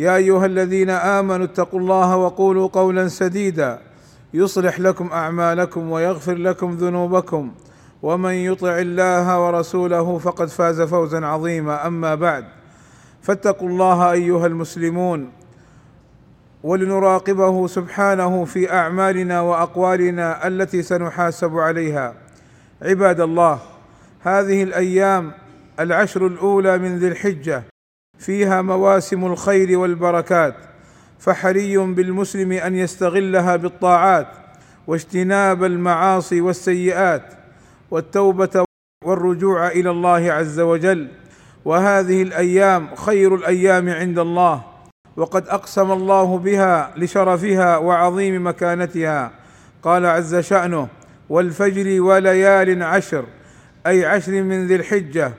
يا أيها الذين آمنوا اتقوا الله وقولوا قولا سديدا. يصلح لكم أعمالكم ويغفر لكم ذنوبكم. ومن يطع الله ورسوله فقد فاز فوزا عظيما. أما بعد فاتقوا الله أيها المسلمون ولنراقبه سبحانه في أعمالنا وأقوالنا التي سنحاسب عليها. عباد الله هذه الأيام العشر الأولى من ذي الحجة. فيها مواسم الخير والبركات فحري بالمسلم أن يستغلها بالطاعات واجتناب المعاصي والسيئات والتوبة والرجوع إلى الله عز وجل. وهذه الأيام خير الأيام عند الله وقد أقسم الله بها لشرفها وعظيم مكانتها. قال عز شأنه والفجر وليال عشر أي عشر من ذي الحجة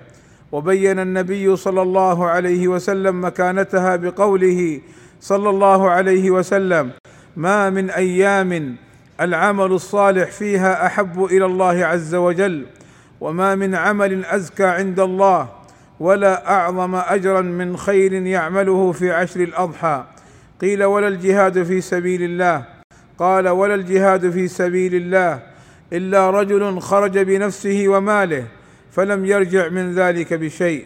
وبين النبي صلى الله عليه وسلم مكانتها بقوله صلى الله عليه وسلم ما من أيام العمل الصالح فيها أحب إلى الله عز وجل وما من عمل أزكى عند الله ولا أعظم أجرا من خير يعمله في عشر الأضحى. قيل ولا الجهاد في سبيل الله. قال ولا الجهاد في سبيل الله إلا رجل خرج بنفسه وماله فلم يرجع من ذلك بشيء.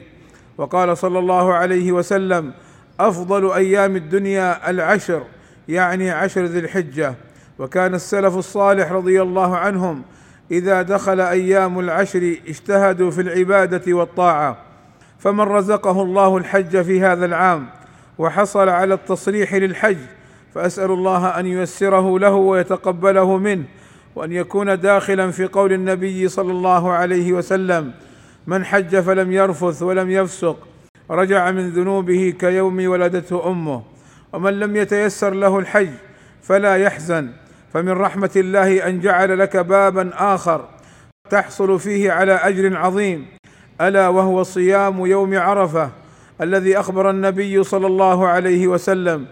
وقال صلى الله عليه وسلم أفضل أيام الدنيا العشر يعني عشر ذي الحجة. وكان السلف الصالح رضي الله عنهم إذا دخل أيام العشر اجتهدوا في العبادة والطاعة. فمن رزقه الله الحج في هذا العام وحصل على التصريح للحج فأسأل الله أن ييسره له ويتقبله منه. وأن يكون داخلا في قول النبي صلى الله عليه وسلم من حج فلم يرفث ولم يفسق رجع من ذنوبه كيوم ولدته أمه ومن لم يتيسر له الحج فلا يحزن فمن رحمة الله أن جعل لك بابا آخر تحصل فيه على أجر عظيم ألا وهو صيام يوم عرفة الذي أخبر النبي صلى الله عليه وسلم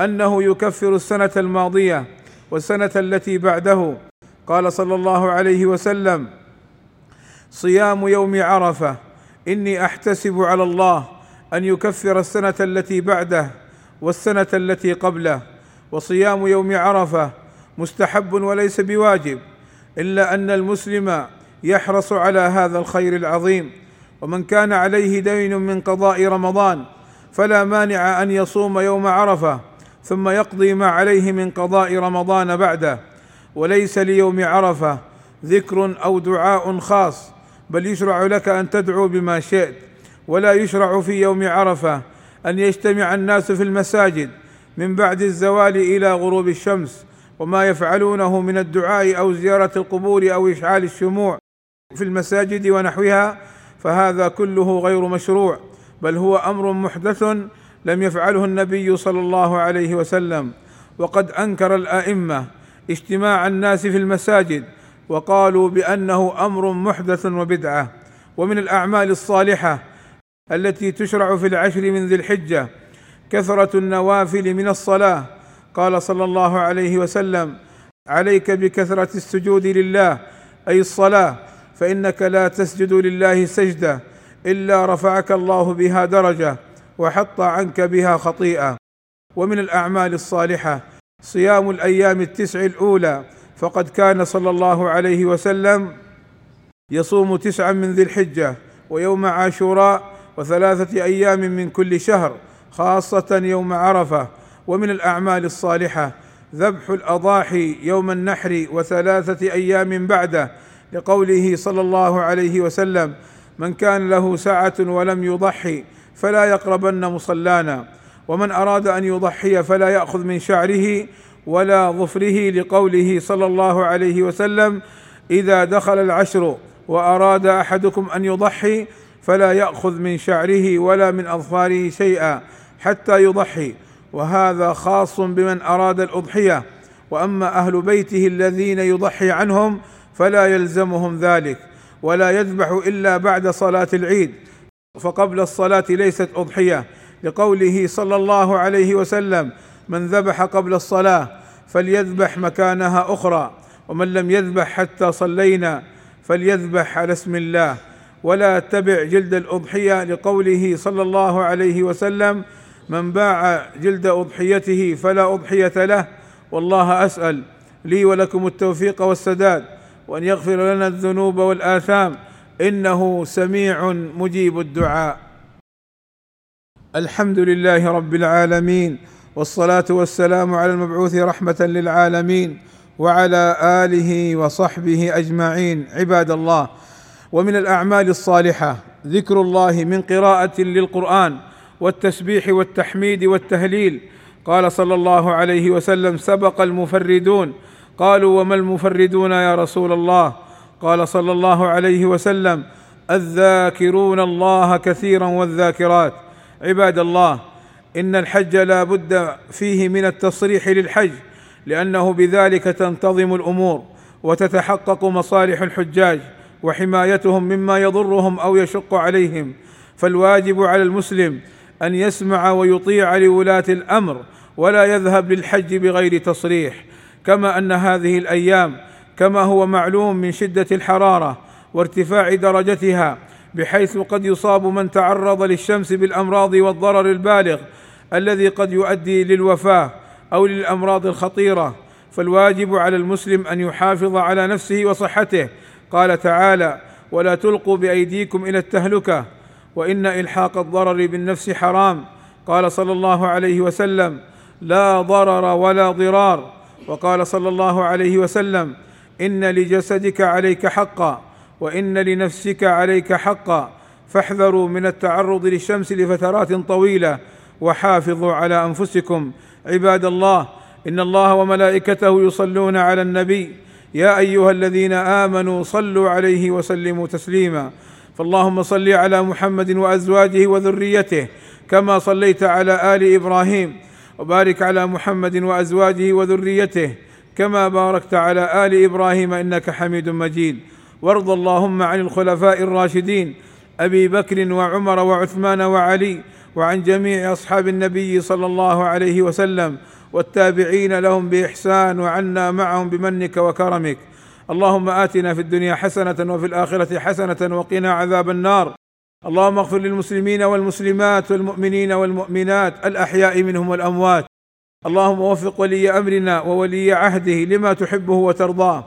أنه يكفر السنة الماضية والسنة التي بعده قال صلى الله عليه وسلم صيام يوم عرفة إني أحتسب على الله أن يكفر السنة التي بعده والسنة التي قبله وصيام يوم عرفة مستحب وليس بواجب إلا أن المسلم يحرص على هذا الخير العظيم ومن كان عليه دين من قضاء رمضان فلا مانع أن يصوم يوم عرفة ثم يقضي ما عليه من قضاء رمضان بعده. وليس ليوم عرفة ذكر أو دعاء خاص بل يشرع لك أن تدعو بما شئت ولا يشرع في يوم عرفة أن يجتمع الناس في المساجد من بعد الزوال إلى غروب الشمس وما يفعلونه من الدعاء أو زيارة القبور أو إشعال الشموع في المساجد ونحوها فهذا كله غير مشروع بل هو أمر محدث لم يفعله النبي صلى الله عليه وسلم وقد أنكر الأئمة اجتماع الناس في المساجد وقالوا بأنه أمر محدث وبدعة ومن الأعمال الصالحة التي تشرع في العشر من ذي الحجة كثرة النوافل من الصلاة. قال صلى الله عليه وسلم عليك بكثرة السجود لله أي الصلاة فإنك لا تسجد لله سجدة إلا رفعك الله بها درجة وحط عنك بها خطيئة. ومن الأعمال الصالحة صيام الأيام التسع الأولى فقد كان صلى الله عليه وسلم يصوم تسعا من ذي الحجة ويوم عاشوراء وثلاثة أيام من كل شهر خاصة يوم عرفة. ومن الأعمال الصالحة ذبح الأضاحي يوم النحر وثلاثة أيام بعده لقوله صلى الله عليه وسلم من كان له سعه ولم يضحي فلا يقربن مصلانا. ومن أراد أن يضحي فلا يأخذ من شعره ولا ظفره لقوله صلى الله عليه وسلم إذا دخل العشر وأراد أحدكم أن يضحي فلا يأخذ من شعره ولا من أظفاره شيئا حتى يضحي. وهذا خاص بمن أراد الأضحية. وأما أهل بيته الذين يضحي عنهم فلا يلزمهم ذلك ولا يذبح إلا بعد صلاة العيد. فقبل الصلاة ليست أضحية. لقوله صلى الله عليه وسلم من ذبح قبل الصلاة فليذبح مكانها أخرى ومن لم يذبح حتى صلينا فليذبح على اسم الله. ولا تبع جلد الأضحية لقوله صلى الله عليه وسلم من باع جلد أضحيته فلا أضحية له والله أسأل لي ولكم التوفيق والسداد وأن يغفر لنا الذنوب والآثام إنه سميع مجيب الدعاء. الحمد لله رب العالمين والصلاة والسلام على المبعوث رحمة للعالمين وعلى آله وصحبه أجمعين عباد الله. ومن الأعمال الصالحة ذكر الله من قراءة للقرآن والتسبيح والتحميد والتهليل. قال صلى الله عليه وسلم سبق المفردون. قالوا وما المفردون يا رسول الله؟ قال صلى الله عليه وسلم الذاكرون الله كثيرا والذاكرات. عباد الله إن الحج لا بد فيه من التصريح للحج لأنه بذلك تنتظم الأمور وتتحقق مصالح الحجاج وحمايتهم مما يضرهم أو يشق عليهم. فالواجب على المسلم أن يسمع ويطيع لولاة الأمر ولا يذهب للحج بغير تصريح. كما أن هذه الأيام كما هو معلوم من شدة الحرارة وارتفاع درجتها بحيث قد يصاب من تعرض للشمس بالأمراض والضرر البالغ الذي قد يؤدي للوفاة أو للأمراض الخطيرة. فالواجب على المسلم أن يحافظ على نفسه وصحته. قال تعالى ولا تلقوا بأيديكم إلى التهلكة وإن إلحاق الضرر بالنفس حرام. قال صلى الله عليه وسلم لا ضرر ولا ضرار. وقال صلى الله عليه وسلم إن لجسدك عليك حقا. وإن لنفسك عليك حقا فاحذروا من التعرض للشمس لفترات طويلة وحافظوا على أنفسكم. عباد الله إن الله وملائكته يصلون على النبي. يا أيها الذين آمنوا صلوا عليه وسلموا تسليما. فاللهم صل على محمد وأزواجه وذريته كما صليت على آل إبراهيم. وبارك على محمد وأزواجه وذريته كما باركت على آل إبراهيم إنك حميد مجيد. وارض اللهم عن الخلفاء الراشدين أبي بكر وعمر وعثمان وعلي وعن جميع أصحاب النبي صلى الله عليه وسلم والتابعين لهم بإحسان وعنا معهم بمنك وكرمك. اللهم آتنا في الدنيا حسنة وفي الآخرة حسنة وقنا عذاب النار. اللهم اغفر للمسلمين والمسلمات والمؤمنين والمؤمنات الأحياء منهم والأموات. اللهم وفق ولي أمرنا وولي عهده لما تحبه وترضاه.